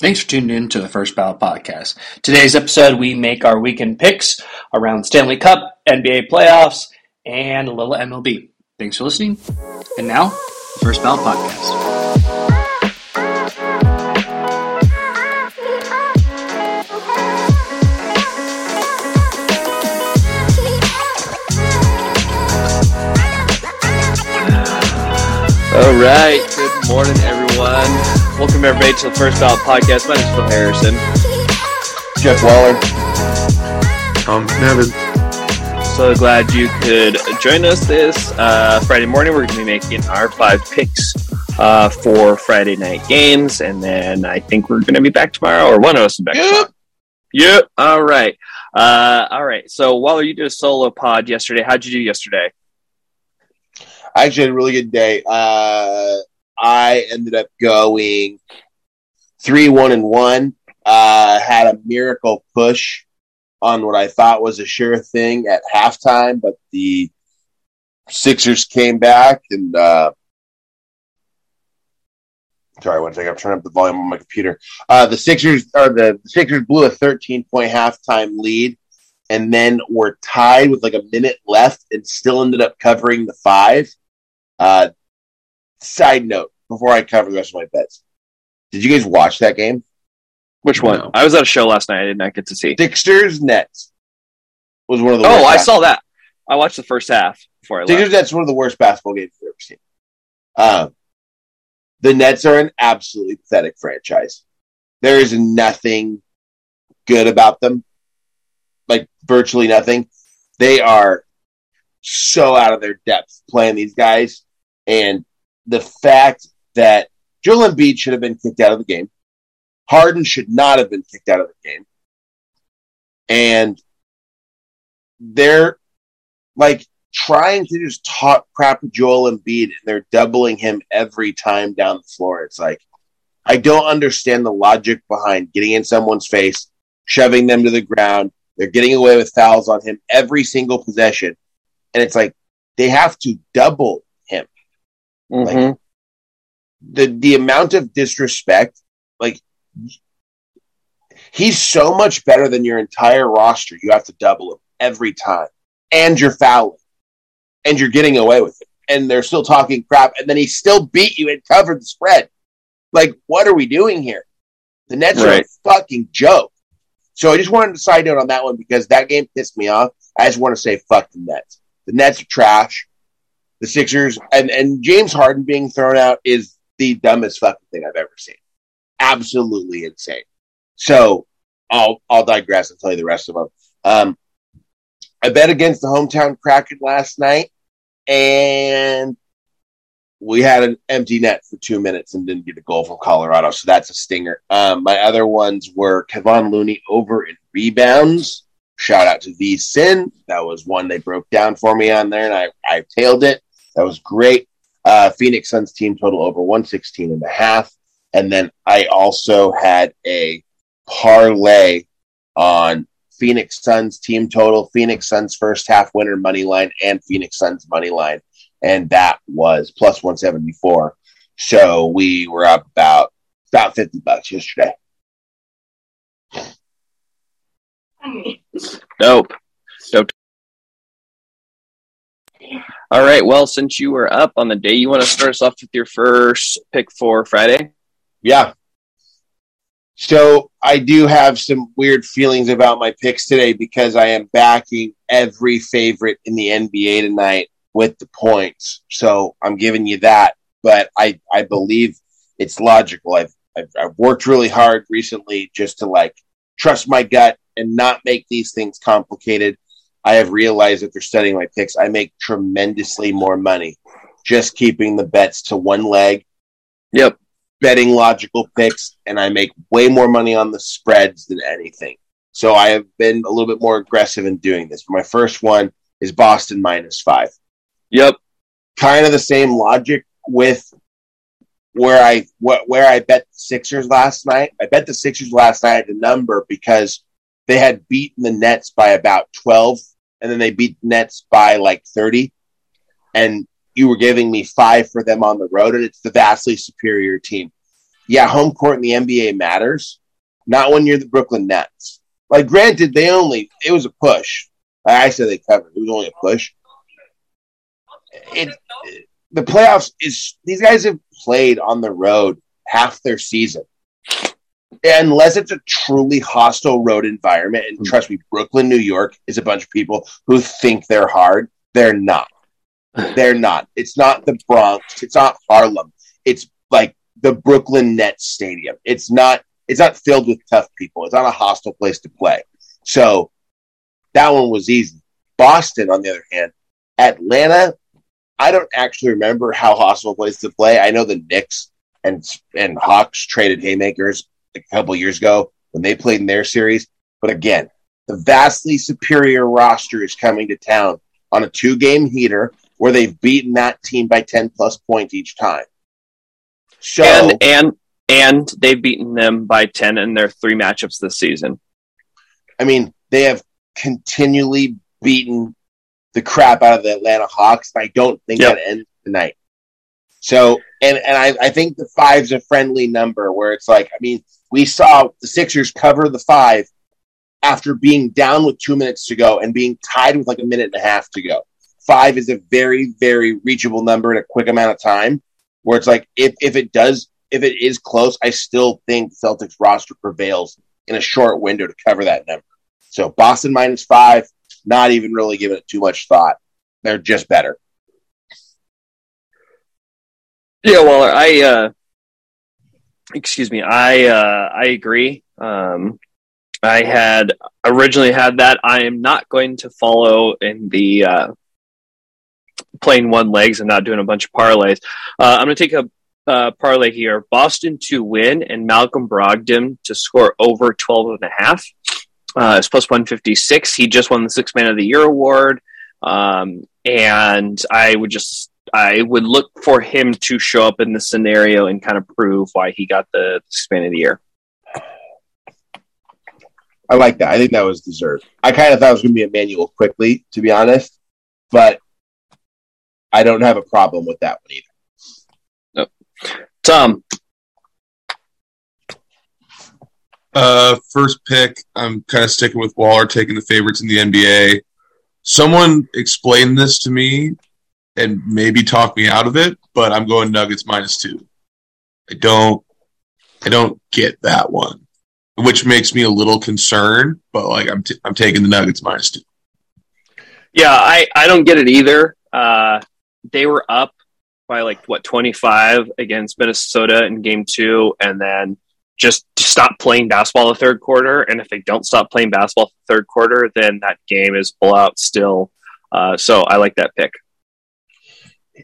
Thanks for tuning in to the First Ballot Podcast. Today's episode, we make our weekend picks around Stanley Cup, NBA playoffs, and a little MLB. Thanks for listening. And now, the First Ballot Podcast. All right. Good morning, everyone. Welcome everybody to the First Ballot Podcast. My name is Phil Harrison. Jeff Waller. Um, Nevin. So glad you could join us this uh, Friday morning. We're going to be making our five picks uh, for Friday night games, and then I think we're going to be back tomorrow, or one of us is back tomorrow. Yep. All right. Uh, all right. So Waller, you did a solo pod yesterday. How'd you do yesterday? I actually had a really good day. Uh, I ended up going three, one, and one. Uh, had a miracle push on what I thought was a sure thing at halftime, but the Sixers came back and. Uh, sorry, one second. I'm turning up the volume on my computer. Uh, the Sixers or the, the Sixers blew a 13 point halftime lead and then were tied with like a minute left and still ended up covering the five. Uh, side note before I cover the rest of my bets, did you guys watch that game? Which one? No. I was at a show last night. I did not get to see. Sixers Nets was one of the Oh, I saw that. I watched the first half before I left. Sixers Nets one of the worst basketball games I've ever seen. Um, the Nets are an absolutely pathetic franchise. There is nothing good about them, like virtually nothing. They are so out of their depth playing these guys, and the fact that Joel Embiid should have been kicked out of the game, Harden should not have been kicked out of the game, and they're like trying to just talk crap with Joel Embiid and they're doubling him every time down the floor. It's like, I don't understand the logic behind getting in someone's face, shoving them to the ground. They're getting away with fouls on him every single possession. And it's like, they have to double him. Mhm. The, the amount of disrespect, like, he's so much better than your entire roster. You have to double him every time. And you're fouling. And you're getting away with it. And they're still talking crap. And then he still beat you and covered the spread. Like, what are we doing here? The Nets are a fucking joke. So I just wanted to side note on that one because that game pissed me off. I just want to say fuck the Nets. The Nets are trash. The Sixers and, and James Harden being thrown out is the dumbest fucking thing I've ever seen. Absolutely insane. So I'll I'll digress and tell you the rest of them. Um, I bet against the hometown Kraken last night, and we had an empty net for two minutes and didn't get a goal from Colorado, so that's a stinger. Um, my other ones were Kevon Looney over in rebounds. Shout out to VSiN. That was one they broke down for me on there, and I, I tailed it. That was great. Uh, Phoenix Suns team total over 116 and a half. And then I also had a parlay on Phoenix Suns team total, Phoenix Suns first half winner money line, and Phoenix Suns money line. And that was plus 174. So we were up about about 50 bucks yesterday. Dope. Dope. All right. Well, since you were up on the day, you want to start us off with your first pick for Friday? Yeah. So I do have some weird feelings about my picks today because I am backing every favorite in the NBA tonight with the points. So I'm giving you that, but I I believe it's logical. I've I've, I've worked really hard recently just to like trust my gut and not make these things complicated. I have realized that they're studying my picks. I make tremendously more money just keeping the bets to one leg Yep. betting logical picks, and I make way more money on the spreads than anything. So I have been a little bit more aggressive in doing this. My first one is Boston minus five. Yep. Kind of the same logic with where I what where I bet the Sixers last night. I bet the Sixers last night at a number because they had beaten the Nets by about twelve, and then they beat the Nets by like thirty. And you were giving me five for them on the road, and it's the vastly superior team. yeah, home court in the NBA matters. Not when you're the Brooklyn Nets. Like, granted, they only it was a push. I said they covered. It was only a push. It, the playoffs is these guys have played on the road half their season. Unless it's a truly hostile road environment, and hmm. trust me, Brooklyn, New York is a bunch of people who think they're hard. They're not. They're not. It's not the Bronx. It's not Harlem. It's like the Brooklyn Nets Stadium. It's not. It's not filled with tough people. It's not a hostile place to play. So that one was easy. Boston, on the other hand, Atlanta. I don't actually remember how hostile a place to play. I know the Knicks and and Hawks traded haymakers a couple years ago when they played in their series. But again, the vastly superior roster is coming to town on a two game heater where they've beaten that team by 10 plus points each time. So, and and and they've beaten them by ten in their three matchups this season. I mean, they have continually beaten the crap out of the Atlanta Hawks. I don't think Yep. that ends tonight. So, and and I, I think the five's a friendly number where it's like, I mean, we saw the Sixers cover the five after being down with two minutes to go and being tied with like a minute and a half to go. Five is a very, very reachable number in a quick amount of time. Where it's like, if if it does, if it is close, I still think Celtics roster prevails in a short window to cover that number. So Boston minus five, not even really giving it too much thought. They're just better. Yeah, well, I uh, excuse me, I uh, I agree. Um, I had originally had that. I am not going to follow in the uh, playing one legs and not doing a bunch of parlays. Uh, I'm going to take a parlay here: Boston to win and Malcolm Brogdon to score over 12 and a half. Uh, it's plus 156. He just won the Six Man of the Year award, um, and I would just I would look for him to show up in the scenario and kind of prove why he got the Six Man of the Year. I like that. I think that was deserved. I kind of thought it was going to be Immanuel Quickley, to be honest, but I don't have a problem with that one either. Nope. Tom, Uh, first pick, I'm kind of sticking with Waller, taking the favorites in the NBA. Someone explain this to me and maybe talk me out of it, but I'm going Nuggets minus two. I don't, I don't get that one, which makes me a little concerned. But like, I'm t- I'm taking the Nuggets minus two. yeah, I I don't get it either. Uh, they were up by like what 25 against Minnesota in Game Two, and then just stop playing basketball the third quarter. And if they don't stop playing basketball the third quarter, then that game is blowout still. Uh, so I like that pick.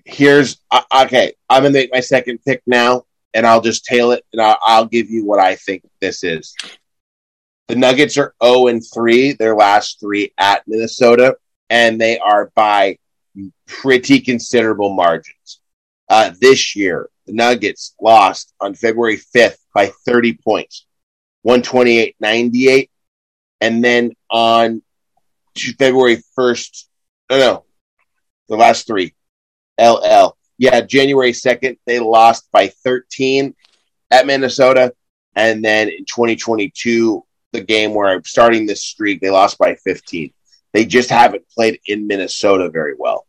Here's uh, okay. I'm to make my second pick now, and I'll just tail it, and I'll, I'll give you what I think this is. The Nuggets are 0 and 3, their last three at Minnesota, and they are by pretty considerable margins. Uh, this year, the Nuggets lost on February 5th by 30 points, 128 98. And then on February 1st, no, no, the last three, LL. Yeah, January 2nd, they lost by 13 at Minnesota. And then in 2022, the game where I'm starting this streak, they lost by 15. They just haven't played in Minnesota very well.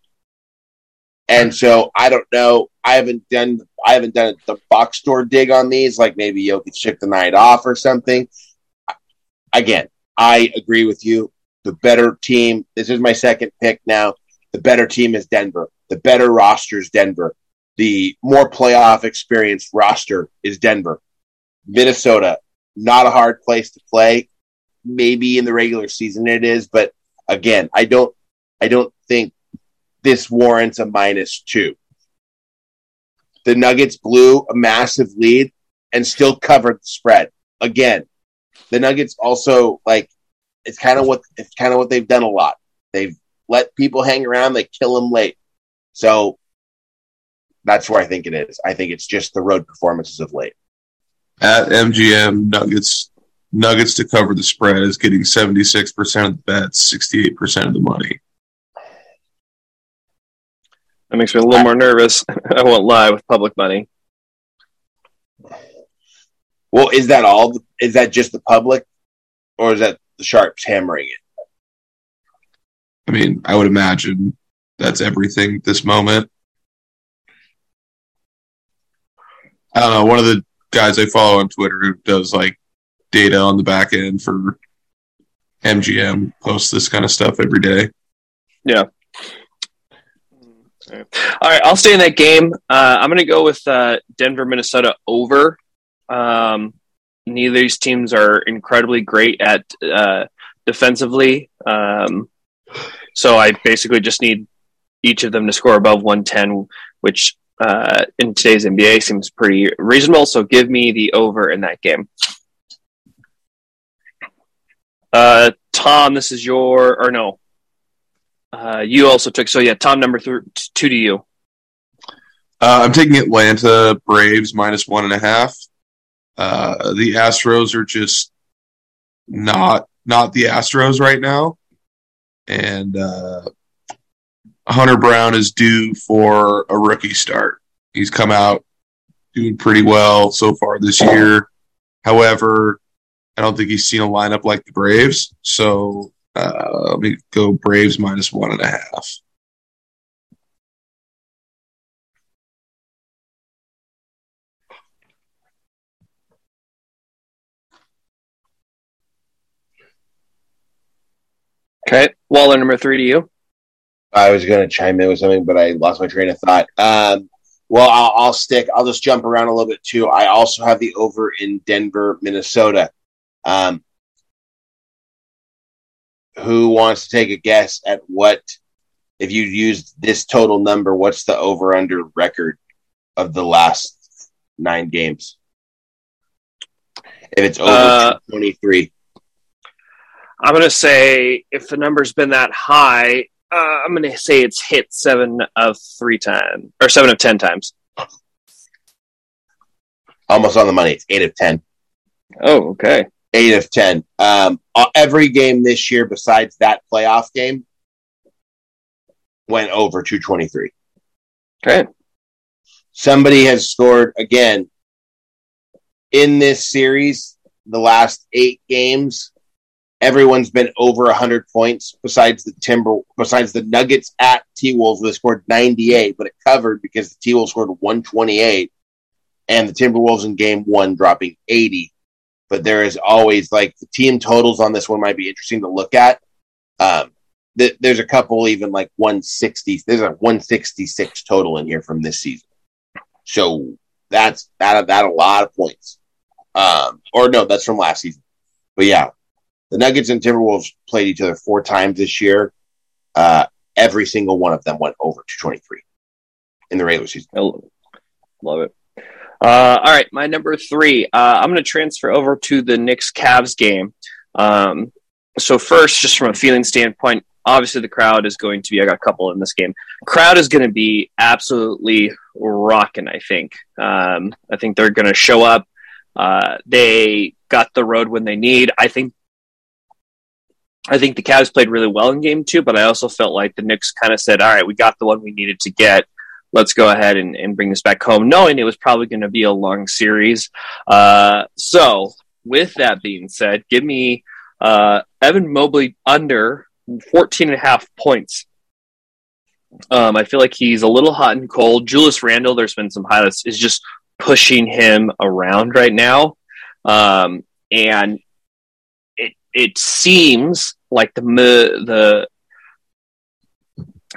And so I don't know. I haven't done I haven't done the box score dig on these, like maybe Jokic took the night off or something. Again, I agree with you. The better team, this is my second pick now. The better team is Denver. The better roster is Denver. The more playoff experienced roster is Denver. Minnesota, not a hard place to play. Maybe in the regular season it is, but again, I don't I don't think this warrants a minus two. The Nuggets blew a massive lead and still covered the spread. Again, the Nuggets also like it's kind of what it's kind of what they've done a lot. They've let people hang around, they kill them late. So that's where I think it is. I think it's just the road performances of late. At MGM, Nuggets Nuggets to cover the spread is getting 76% of the bets, 68% of the money. That makes me a little more nervous. I won't lie with public money. Well, is that all? Is that just the public, or is that the sharps hammering it? I mean, I would imagine that's everything this moment. I don't know. One of the guys I follow on Twitter who does like data on the back end for MGM posts this kind of stuff every day. Yeah. All right, I'll stay in that game. Uh, I'm going to go with uh, Denver, Minnesota over. Um, neither of these teams are incredibly great at uh, defensively. Um, so I basically just need each of them to score above 110, which uh, in today's NBA seems pretty reasonable. So give me the over in that game. Uh, Tom, this is your or no? Uh, you also took so yeah. Tom, number th- two to you. Uh, I'm taking Atlanta Braves minus one and a half. Uh, the Astros are just not not the Astros right now, and uh, Hunter Brown is due for a rookie start. He's come out doing pretty well so far this year. However, I don't think he's seen a lineup like the Braves. So uh, let me go Braves minus one and a half. Okay, Waller number three to you. I was going to chime in with something, but I lost my train of thought. Um, well, I'll, I'll, stick. I'll just jump around a little bit too. I also have the over in Denver, Minnesota. Um, who wants to take a guess at what, if you used this total number, what's the over under record of the last nine games? If it's over uh, 23. I'm going to say if the number's been that high, uh, I'm going to say it's hit seven of three times or seven of ten times. Almost on the money. It's eight of ten. Oh, okay. Eight of ten. Um, uh, every game this year, besides that playoff game, went over two twenty three. Okay. Somebody has scored again in this series. The last eight games, everyone's been over 100 points besides the Timber besides the Nuggets at T-Wolves they scored 98 but it covered because the T-Wolves scored 128 and the Timberwolves in game 1 dropping 80 but there is always like the team totals on this one might be interesting to look at. Um, th- there's a couple even like 160 there's a 166 total in here from this season. So that's that that a lot of points. Um, or no that's from last season. But yeah the Nuggets and Timberwolves played each other four times this year. Uh, every single one of them went over to 23 in the regular season. I love it. Love it. Uh, all right, my number three. Uh, I'm going to transfer over to the Knicks Cavs game. Um, so first, just from a feeling standpoint, obviously the crowd is going to be. I got a couple in this game. Crowd is going to be absolutely rocking. I think. Um, I think they're going to show up. Uh, they got the road when they need. I think I think the Cavs played really well in game two, but I also felt like the Knicks kind of said, all right, we got the one we needed to get. Let's go ahead and, and bring this back home, knowing it was probably going to be a long series. Uh, so, with that being said, give me uh, Evan Mobley under 14 and a half points. Um, I feel like he's a little hot and cold. Julius Randle, there's been some highlights, is just pushing him around right now. Um, and it, it seems like the the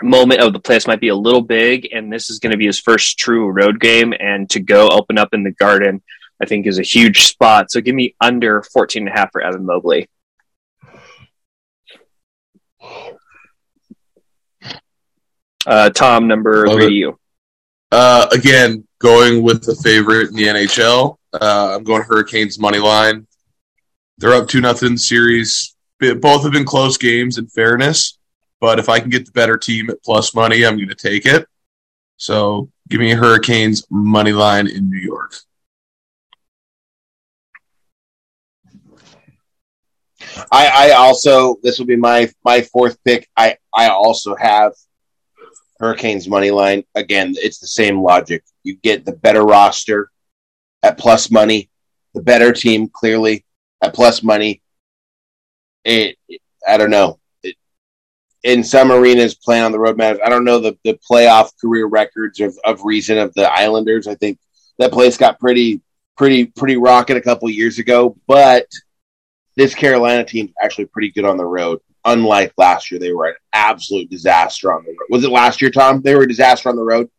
moment of the place might be a little big, and this is going to be his first true road game. And to go open up in the Garden, I think is a huge spot. So give me under 14 and a half for Evan Mobley. Uh, Tom, number Love three, you. Uh, again, going with the favorite in the NHL. Uh, I'm going Hurricanes money line. They're up two nothing series both have been close games in fairness, but if I can get the better team at plus money, I'm going to take it. So give me Hurricanes money line in New York. I, I also this will be my my fourth pick. I I also have Hurricanes money line. Again, it's the same logic. You get the better roster at plus money. the better team clearly at plus money. It, it I don't know. It, in some arenas, playing on the road matters. I don't know the, the playoff career records of, of recent of the Islanders. I think that place got pretty pretty pretty rocking a couple years ago, but this Carolina team's actually pretty good on the road. Unlike last year, they were an absolute disaster on the road. Was it last year, Tom? They were a disaster on the road.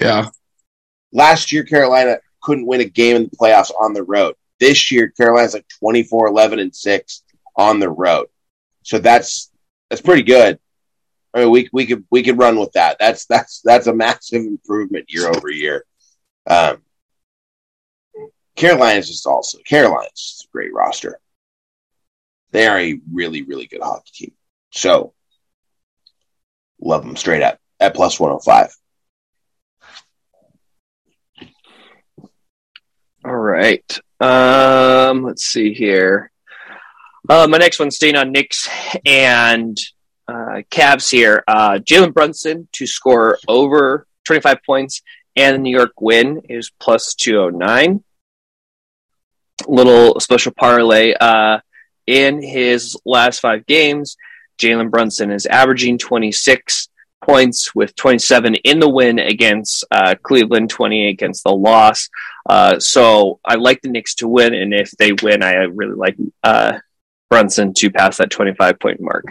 Yeah. Last year, Carolina couldn't win a game in the playoffs on the road. This year, Carolina's like 24, 11, and 6 on the road. So that's that's pretty good. I mean, we we could we could run with that. That's that's that's a massive improvement year over year. Um, Carolina's just also Carolina's a great roster. They are a really really good hockey team. So love them straight up at plus one hundred oh five. All right. Um, let's see here. Uh, my next one, staying on Knicks and uh, Cavs here. Uh, Jalen Brunson to score over 25 points and the New York win is plus 209. Little special parlay. Uh, in his last five games, Jalen Brunson is averaging 26 points with 27 in the win against uh, Cleveland, 28 against the loss. Uh, so I like the Knicks to win, and if they win, I really like uh, Brunson to pass that 25 point mark.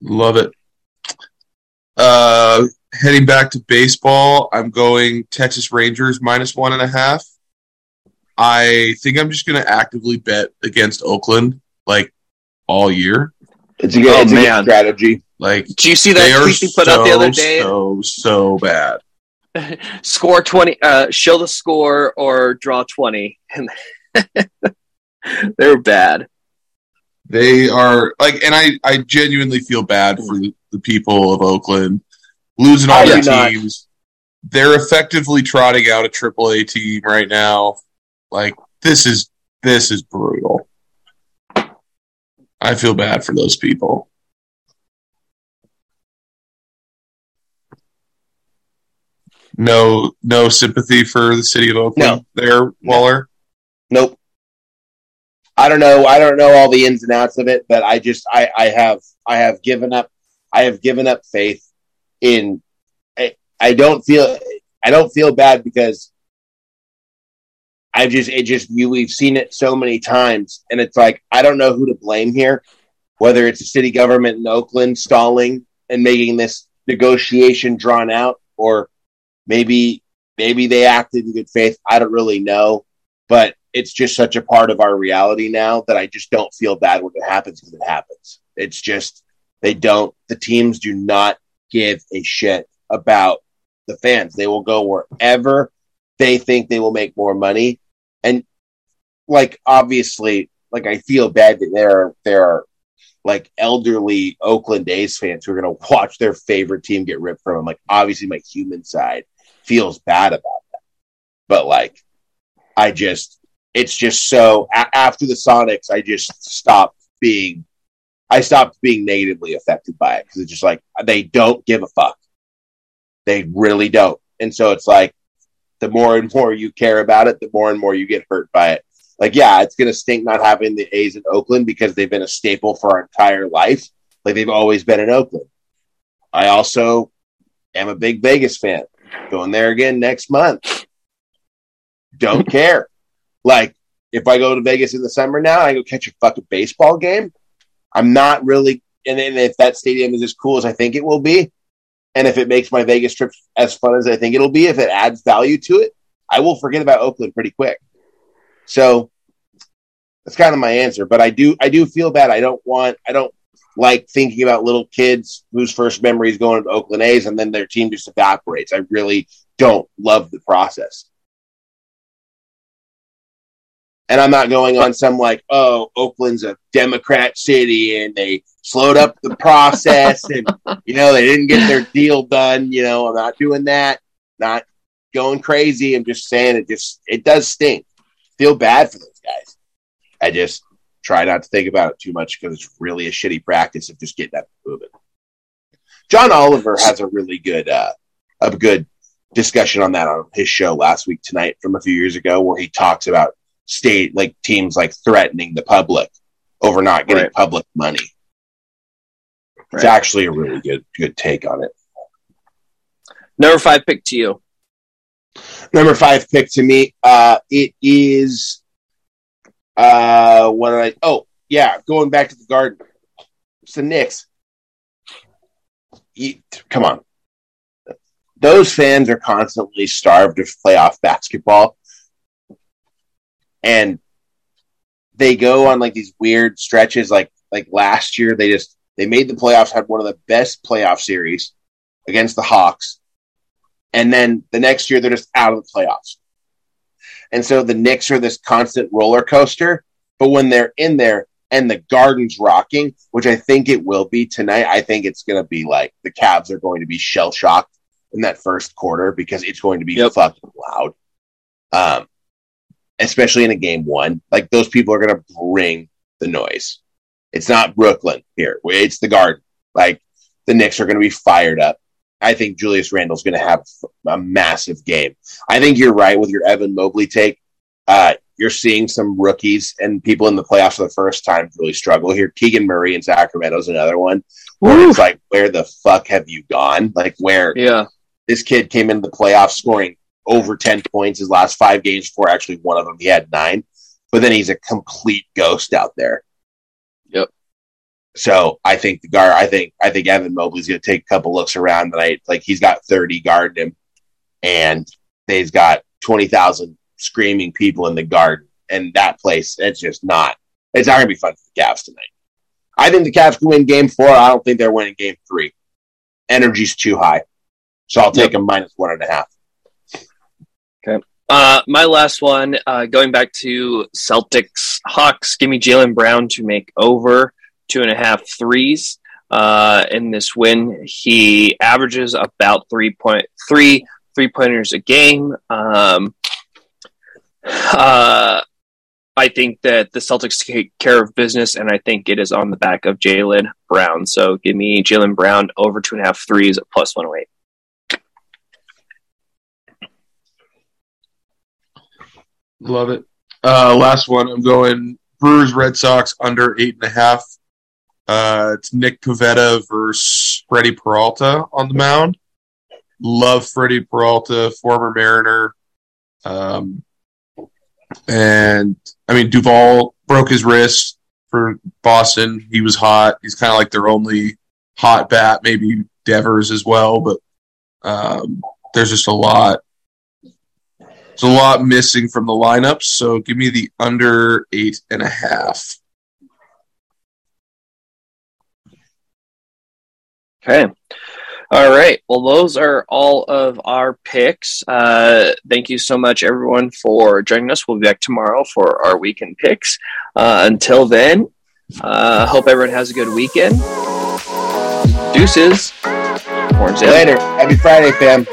Love it. Uh, heading back to baseball, I'm going Texas Rangers minus one and a half. I think I'm just going to actively bet against Oakland like all year. It's a good, Oh, it's a good strategy. Like Do you see they that are tweet he put out the other day? so so bad. score 20 uh show the score or draw 20 and they're bad They are like, and I I genuinely feel bad for the, people of Oakland losing all their do not. teams. They're effectively trotting out a triple A team right now. Like this is this is brutal. I feel bad for those people. No, no sympathy for the city of Oakland. There, Waller. Nope. I don't know. I don't know all the ins and outs of it, but I just I, I have I have given up I have given up faith in I, I don't feel I don't feel bad because I just it just you we've seen it so many times and it's like I don't know who to blame here, whether it's the city government in Oakland stalling and making this negotiation drawn out or maybe maybe they acted in good faith. I don't really know, but it's just such a part of our reality now that I just don't feel bad when it happens because it happens. It's just they don't. The teams do not give a shit about the fans. They will go wherever they think they will make more money, and like obviously, like I feel bad that there are there are like elderly Oakland A's fans who are going to watch their favorite team get ripped from them. Like obviously, my human side feels bad about that, but like I just it's just so a- after the Sonics, I just stopped being I stopped being negatively affected by it because it's just like they don't give a fuck. They really don't. And so it's like the more and more you care about it, the more and more you get hurt by it. Like, yeah, it's gonna stink not having the A's in Oakland because they've been a staple for our entire life. Like they've always been in Oakland. I also am a big Vegas fan. Going there again next month. Don't care. Like, if I go to Vegas in the summer now, I go catch a fucking baseball game. I'm not really, and then if that stadium is as cool as I think it will be, and if it makes my Vegas trip as fun as I think it'll be, if it adds value to it, I will forget about Oakland pretty quick. So that's kind of my answer. But I do, I do feel bad. I don't want, I don't like thinking about little kids whose first memory is going to Oakland A's and then their team just evaporates. I really don't love the process. And I'm not going on some like, oh, Oakland's a Democrat city and they slowed up the process and, you know, they didn't get their deal done. You know, I'm not doing that. Not going crazy. I'm just saying it just, it does stink. Feel bad for those guys. I just try not to think about it too much because it's really a shitty practice of just getting up and moving. John Oliver has a really good, uh, a good discussion on that on his show last week tonight from a few years ago, where he talks about state like teams like threatening the public over not getting Right. public money. It's actually a really good good take on it. Number five pick to you. Number five pick to me, uh, it is uh what did I oh yeah, going back to the garden. It's the Knicks. Come on. Those fans are constantly starved of playoff basketball. And they go on like these weird stretches like like last year they just they made the playoffs, had one of the best playoff series against the Hawks. And then the next year they're just out of the playoffs. And so the Knicks are this constant roller coaster, but when they're in there and the garden's rocking, which I think it will be tonight, I think it's going to be like the Cavs are going to be shell shocked in that first quarter because it's going to be Yep. fucking loud. Um, especially in a game one, like those people are going to bring the noise. It's not Brooklyn here; it's the Garden. Like the Knicks are going to be fired up. I think Julius Randle's going to have a massive game. I think you're right with your Evan Mobley take. Uh, you're seeing some rookies and people in the playoffs for the first time really struggle here. Keegan Murray in Sacramento is another one where it's like, where the fuck have you gone? Like, where Yeah. this kid came into the playoffs scoring over 10 points his last five games for actually one of them he had nine but then he's a complete ghost out there Yep. So i think the guard i think i think evan mobley's going to take a couple looks around tonight. Like he's got 30 guarding him. And they've got 20000 screaming people in the garden and that place. It's just not it's not going to be fun for the Cavs tonight. I think the Cavs can win game four. I don't think they're winning game three. Energy's too high. So i'll take a minus one and a half. Okay. Uh, my last one, uh, going back to Celtics Hawks, give me Jaylen Brown to make over two and a half threes uh, in this win. He averages about three point three three pointers a game. Um, uh, I think that the Celtics take care of business, and I think it is on the back of Jaylen Brown. So give me Jaylen Brown over two and a half threes plus one oh eight. Love it. Uh, last one. I'm going Brewers Red Sox under eight and a half. Uh, it's Nick Pivetta versus Freddy Peralta on the mound. Love Freddy Peralta, former Mariner. Um, and I mean, Duvall broke his wrist for Boston. He was hot. He's kind of like their only hot bat, maybe Devers as well, but um, there's just a lot there's a lot missing from the lineup, so give me the under eight and a half. Okay. All right. Well, those are all of our picks. Uh, thank you so much, everyone, for joining us. We'll be back tomorrow for our weekend picks. Uh, until then, uh, hope everyone has a good weekend. Deuces. Horns later happy friday fam